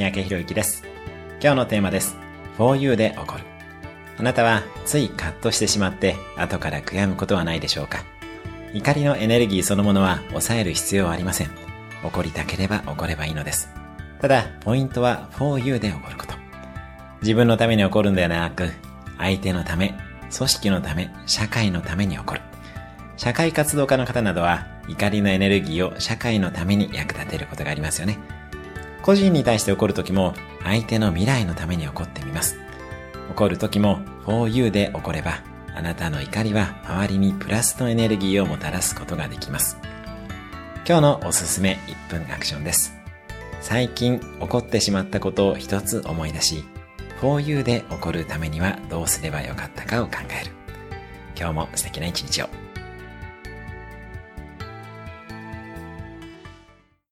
三宅博之です。今日のテーマです。for you で起こる。あなたはついカッとしてしまって後から悔やむことはないでしょうか怒りのエネルギーそのものは抑える必要はありません。怒りたければ怒ればいいのです。ただ、ポイントは for you で起こること。自分のために起こるんではなく、相手のため、組織のため、社会のために起こる。社会活動家の方などは怒りのエネルギーを社会のために役立てることがありますよね。個人に対して起こる時も相手の未来のために起こってみます。起こる時も for you で起こればあなたの怒りは周りにプラスのエネルギーをもたらすことができます。今日のおすすめ1分アクションです。最近起こってしまったことを一つ思い出し、for you で起こるためにはどうすればよかったかを考える。今日も素敵な一日を。